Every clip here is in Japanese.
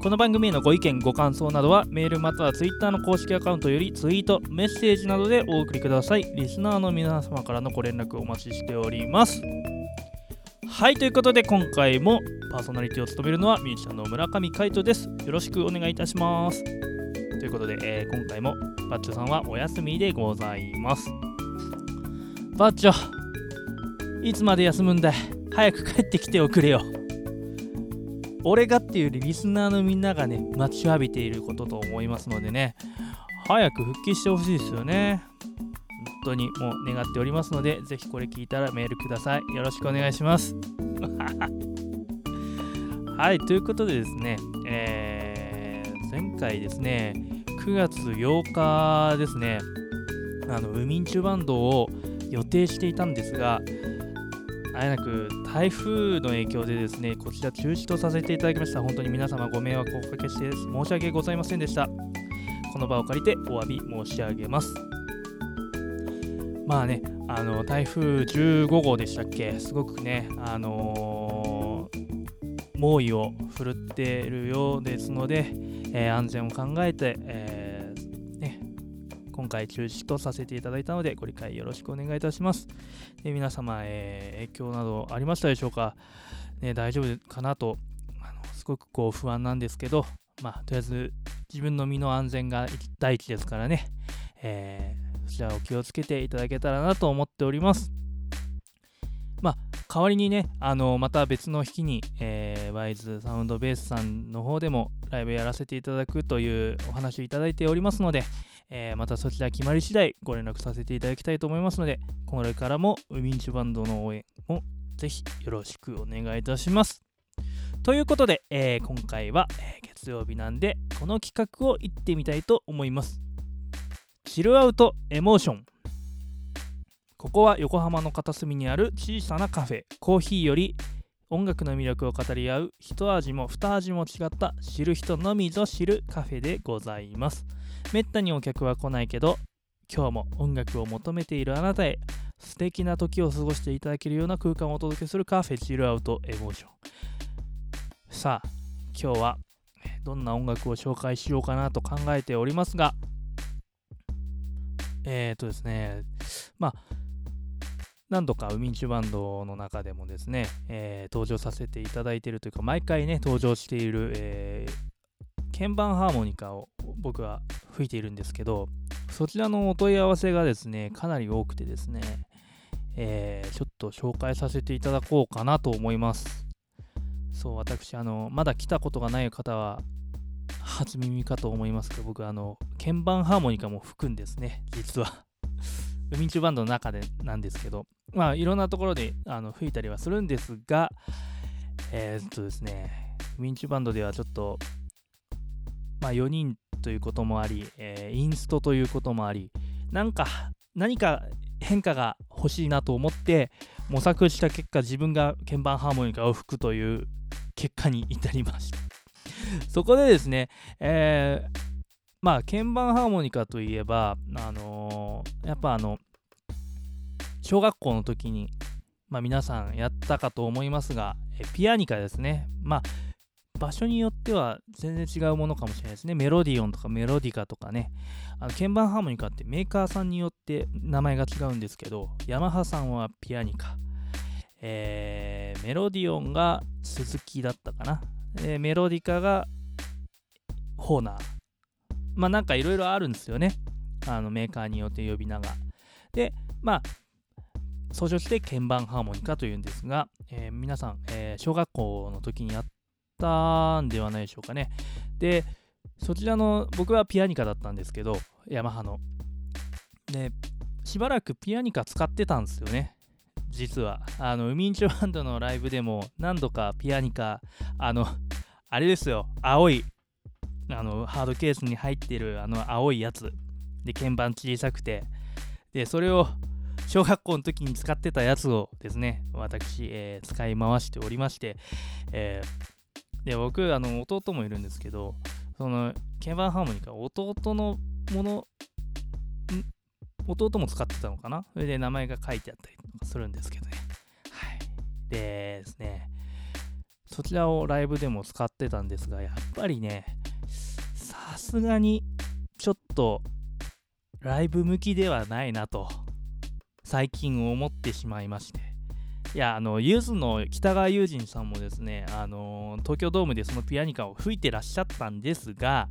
この番組へのご意見ご感想などはメールまたはツイッターの公式アカウントよりツイートメッセージなどでお送りください。リスナーの皆様からのご連絡お待ちしております。はいということで今回もパーソナリティを務めるのはミュージシャンの村上海人です。よろしくお願いいたします。ということで、えー今回もバッチョさんはお休みでございます。バッチョいつまで休むんだ早く帰ってきておくれよ。俺がっていうよりリスナーのみんながね待ちわびていることと思いますのでね早く復帰してほしいですよね。本当にもう願っておりますのでぜひこれ聞いたらメールください。よろしくお願いします。はいということでですね、えー前回ですね9月8日ですねあのウミンチュバンドを予定していたんですがあえなく台風の影響でですねこちら中止とさせていただきました。本当に皆様ご迷惑をおかけして申し訳ございませんでした。この場を借りてお詫び申し上げます。まあねあの台風15号でしたっけ？すごくねあのー猛威を振るっているようですので、えー安全を考えて、えー、今回中止とさせていただいたのでご理解よろしくお願いいたします。で皆様、えー影響などありましたでしょうか、ね、大丈夫かなとあのすごくこう不安なんですけど、まあ、とりあえず自分の身の安全が第一ですからね、えーそちらを気をつけていただけたらなと思っております。まあ、代わりにね、あのまた別の日に、えーワイズサウンドベースさんの方でもライブやらせていただくというお話をいただいておりますので、えーまたそちら決まり次第ご連絡させていただきたいと思いますので、これからもウミンチュバンドの応援をぜひよろしくお願いいたします。ということで、えー今回は、え月曜日なんで、この企画を行ってみたいと思います。チルアウトエモーション。ここは横浜の片隅にある小さなカフェ、コーヒーより音楽の魅力を語り合う一味も二味も違った知る人のみぞ知るカフェでございます。めったにお客は来ないけど、今日も音楽を求めているあなたへ素敵な時を過ごしていただけるような空間をお届けするカフェチルアウトエモーション。さあ、今日はどんな音楽を紹介しようかなと考えておりますが、えっ、ー、とですね、まあ、何度かウミンチュバンドの中でもですね、えー登場させていただいているというか、毎回ね、登場している、えー鍵盤ハーモニカを僕は吹いているんですけど、そちらのお問い合わせがですね、かなり多くてですね、えーちょっと紹介させていただこうかなと思います。そう、私、あの、まだ来たことがない方は、初耳かと思いますけど、僕、あの、鍵盤ハーモニカも吹くんですね、実は。ウミンチュバンドの中でなんですけど、まあ、いろんなところであの吹いたりはするんですが、えーっとですね、ウミンチュバンドではちょっと、まあ、4人ということもあり、えーインストということもあり、なんか、何か変化が欲しいなと思って、模索した結果、自分が鍵盤ハーモニカを吹くという結果に至りました。そこでですね、えーまあ、鍵盤ハーモニカといえば、あのーやっぱあの、小学校の時に、まあ、皆さんやったかと思いますが、ピアニカですね。まあ、場所によっては全然違うものかもしれないですね。メロディオンとかメロディカとかね。あの鍵盤ハーモニカってメーカーさんによって名前が違うんですけど、ヤマハさんはピアニカ。えーメロディオンが鈴木だったかな。えメロディカがホーナー。まあなんかいろいろあるんですよね。あのメーカーによって呼び名が。で、まあ、総称して鍵盤ハーモニカというんですが、えー皆さん、えー小学校の時にやったんではないでしょうかね。で、そちらの、僕はピアニカだったんですけど、ヤマハの。で、しばらくピアニカ使ってたんですよね。実は。あの、ウミンチュバンドのライブでも何度かピアニカ、あの、あれですよ、青い、あの、ハードケースに入ってるあの青いやつ。で鍵盤小さくてでそれを小学校の時に使ってたやつをですね私、えー、使い回しておりまして、えー、で僕あの弟もいるんですけどその鍵盤ハーモニカ弟のもの弟も使ってたのかな？それで名前が書いてあったりとかするんですけどね。はい。でですね。そちらをライブでも使ってたんですがやっぱりねさすがにちょっとライブ向きではないなと最近思ってしまいまして。いやあのゆずの北川悠仁さんもですねあの東京ドームでそのピアニカを吹いてらっしゃったんですが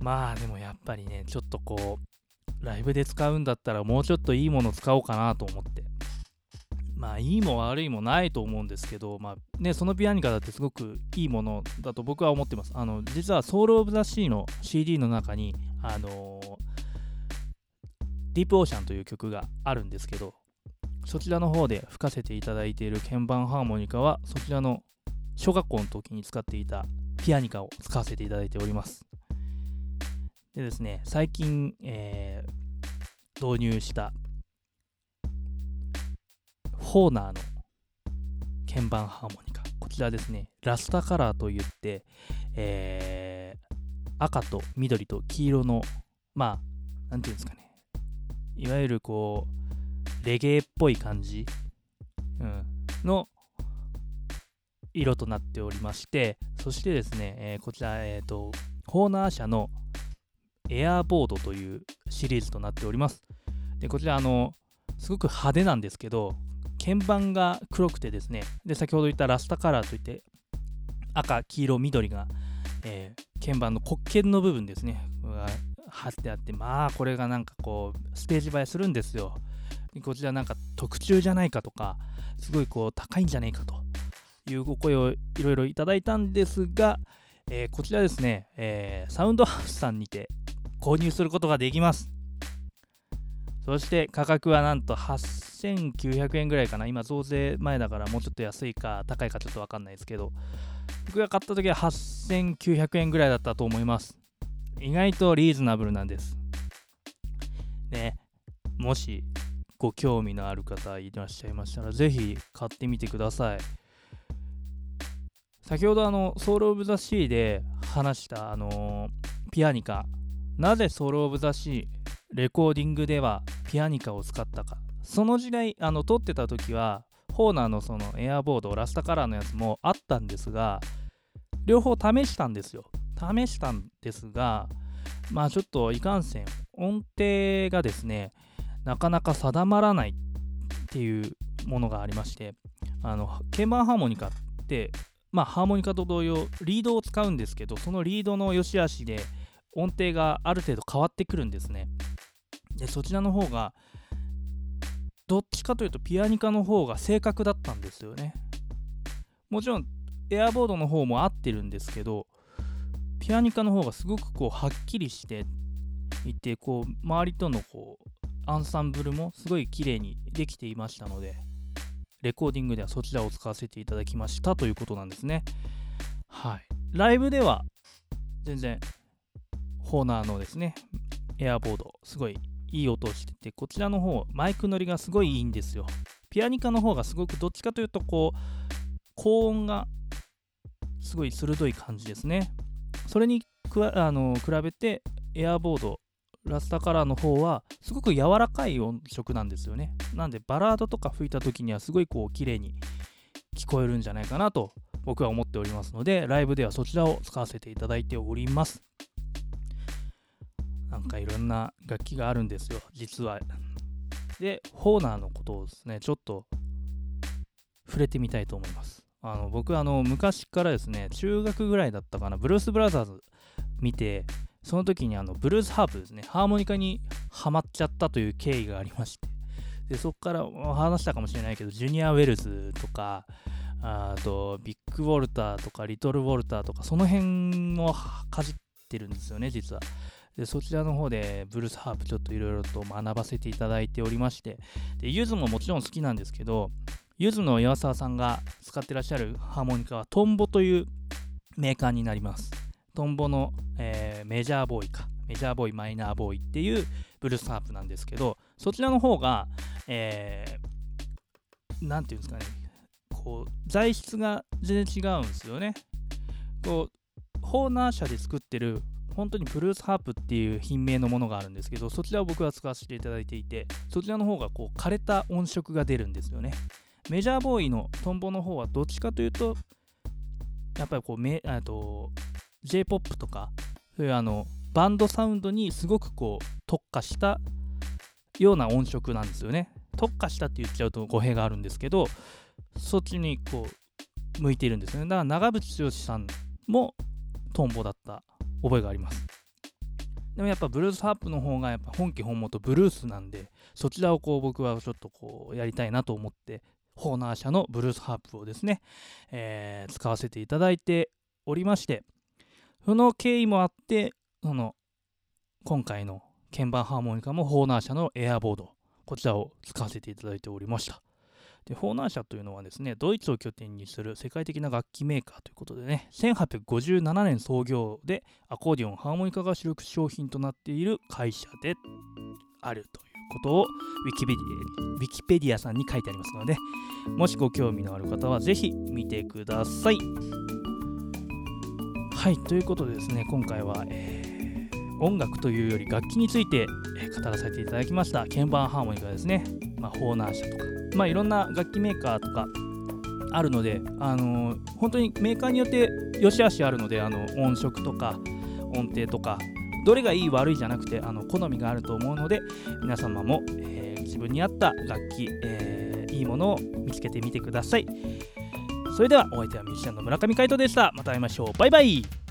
まあでもやっぱりねちょっとこうライブで使うんだったらもうちょっといいもの使おうかなと思ってまあいいも悪いもないと思うんですけど、まあね、そのピアニカだってすごくいいものだと僕は思ってます。あの、実はソウル・オブ・ザ・シーの CD の中に、あの、ディープ・オーシャンという曲があるんですけど、そちらの方で吹かせていただいている鍵盤ハーモニカは、そちらの小学校の時に使っていたピアニカを使わせていただいております。でですね、最近、えー、導入したホーナーの鍵盤ハーモニカ。こちらですね、ラスタカラーといって、えー、赤と緑と黄色の、まあ、なんていうんですかね、いわゆるこう、レゲエっぽい感じ、うん、の色となっておりまして、そしてですね、えー、こちら、えっ、ー、と、ホーナー社のエアーボードというシリーズとなっております。で、こちら、あの、すごく派手なんですけど、鍵盤が黒くてですね、で、先ほど言ったラスタカラーといって、赤、黄色、緑が、えー、鍵盤の黒鍵の部分ですね、貼ってあって、まあ、これがなんかこう、ステージ映えするんですよ。こちらなんか特注じゃないかとか、すごいこう、高いんじゃないかというお声をいろいろいただいたんですが、えー、こちらですね、えー、サウンドハウスさんにて購入することができます。そして価格はなんと8900円ぐらいかな。今増税前だからもうちょっと安いか高いかちょっとわかんないですけど、僕が買った時は8900円ぐらいだったと思います。意外とリーズナブルなんです。ね、もしご興味のある方いらっしゃいましたら、ぜひ買ってみてください。先ほどあの、ソウル・オブ・ザ・シーで話したあのピアニカ、なぜソウル・オブ・ザ・シーレコーディングではピアニカを使ったかその時代あの撮ってた時はホーナーのそのエアボードラスタカラーのやつもあったんですが両方試したんですよ試したんですがまあちょっといかんせん音程がですねなかなか定まらないっていうものがありましてあの鍵盤ハーモニカってまあハーモニカと同様リードを使うんですけどそのリードの良し悪しで音程がある程度変わってくるんですね。でそちらの方がどっちかというとピアニカの方が正確だったんですよね。もちろんエアボードの方も合ってるんですけどピアニカの方がすごくこうはっきりしていてこう周りとのこうアンサンブルもすごい綺麗にできていましたのでレコーディングではそちらを使わせていただきましたということなんですねはいライブでは全然ホーナーのですねエアボードすごいいい音をしてて、こちらの方、マイク乗りがすごいいいんですよ。ピアニカの方がすごくどっちかというと、こう、高音がすごい鋭い感じですね。それにあの比べて、エアボード、ラスタカラーの方は、すごく柔らかい音色なんですよね。なんで、バラードとか吹いた時には、すごいこう、綺麗に聞こえるんじゃないかなと、僕は思っておりますので、ライブではそちらを使わせていただいております。なんかいろんな楽器があるんですよ、実は。で、ホーナーのことをですね、ちょっと触れてみたいと思います。あの僕あの昔からですね、中学ぐらいだったかな、ブルース・ブラザーズ見て、その時にあのブルースハープですね、ハーモニカにはまっちゃったという経緯がありまして、でそこから話したかもしれないけど、ジュニア・ウェルズとか、あとビッグ・ウォルターとかリトル・ウォルターとか、その辺をかじってるんですよね、実は。でそちらの方でブルースハープちょっといろいろと学ばせていただいておりましてでゆずももちろん好きなんですけどゆずの岩沢さんが使ってらっしゃるハーモニカはトンボというメーカーになりますトンボの、え、メジャーボーイか。メジャーボーイマイナーボーイっていうブルースハープなんですけどそちらの方がえー、ていうんですかね。こう材質が全然違うんですよね。こうホーナー社で作ってる本当にブルースハープっていう品名のものがあるんですけどそちらを僕は使わせていただいていてそちらの方がこう枯れた音色が出るんですよね。メジャーボーイのトンボの方はどっちかというとやっぱりこうめあと J-POP とかそういうあのバンドサウンドにすごくこう特化したような音色なんですよね。特化したって言っちゃうと語弊があるんですけどそっちにこう向いているんですね。だから長渕剛さんもトンボだった覚えがあります。でもやっぱブルースハープの方がやっぱ本家本元ブルースなんでそちらをこう僕はちょっとこうやりたいなと思ってホーナー社のブルースハープをですね、えー、使わせていただいておりましてその経緯もあってその今回の鍵盤ハーモニカもホーナー社のエアボードこちらを使わせていただいておりました。でホーナー社というのはですねドイツを拠点にする世界的な楽器メーカーということでね1857年創業でアコーディオンハーモニカが主力商品となっている会社であるということをウィキペディウィキペディアさんに書いてありますのでもしご興味のある方はぜひ見てください。はいということでですね今回は、えー、音楽というより楽器について、語らせていただきました。鍵盤ハーモニカですね、まあ、ホーナー社とか。まあ、いろんな楽器メーカーとかあるので、あのー、本当にメーカーによって良し悪しあるのであの音色とか音程とかどれがいい悪いじゃなくてあの好みがあると思うので皆様も、えー、自分に合った楽器、えー、いいものを見つけてみてください。それではお相手はミュージシャンの村上海人でした。また会いましょう。バイバイ。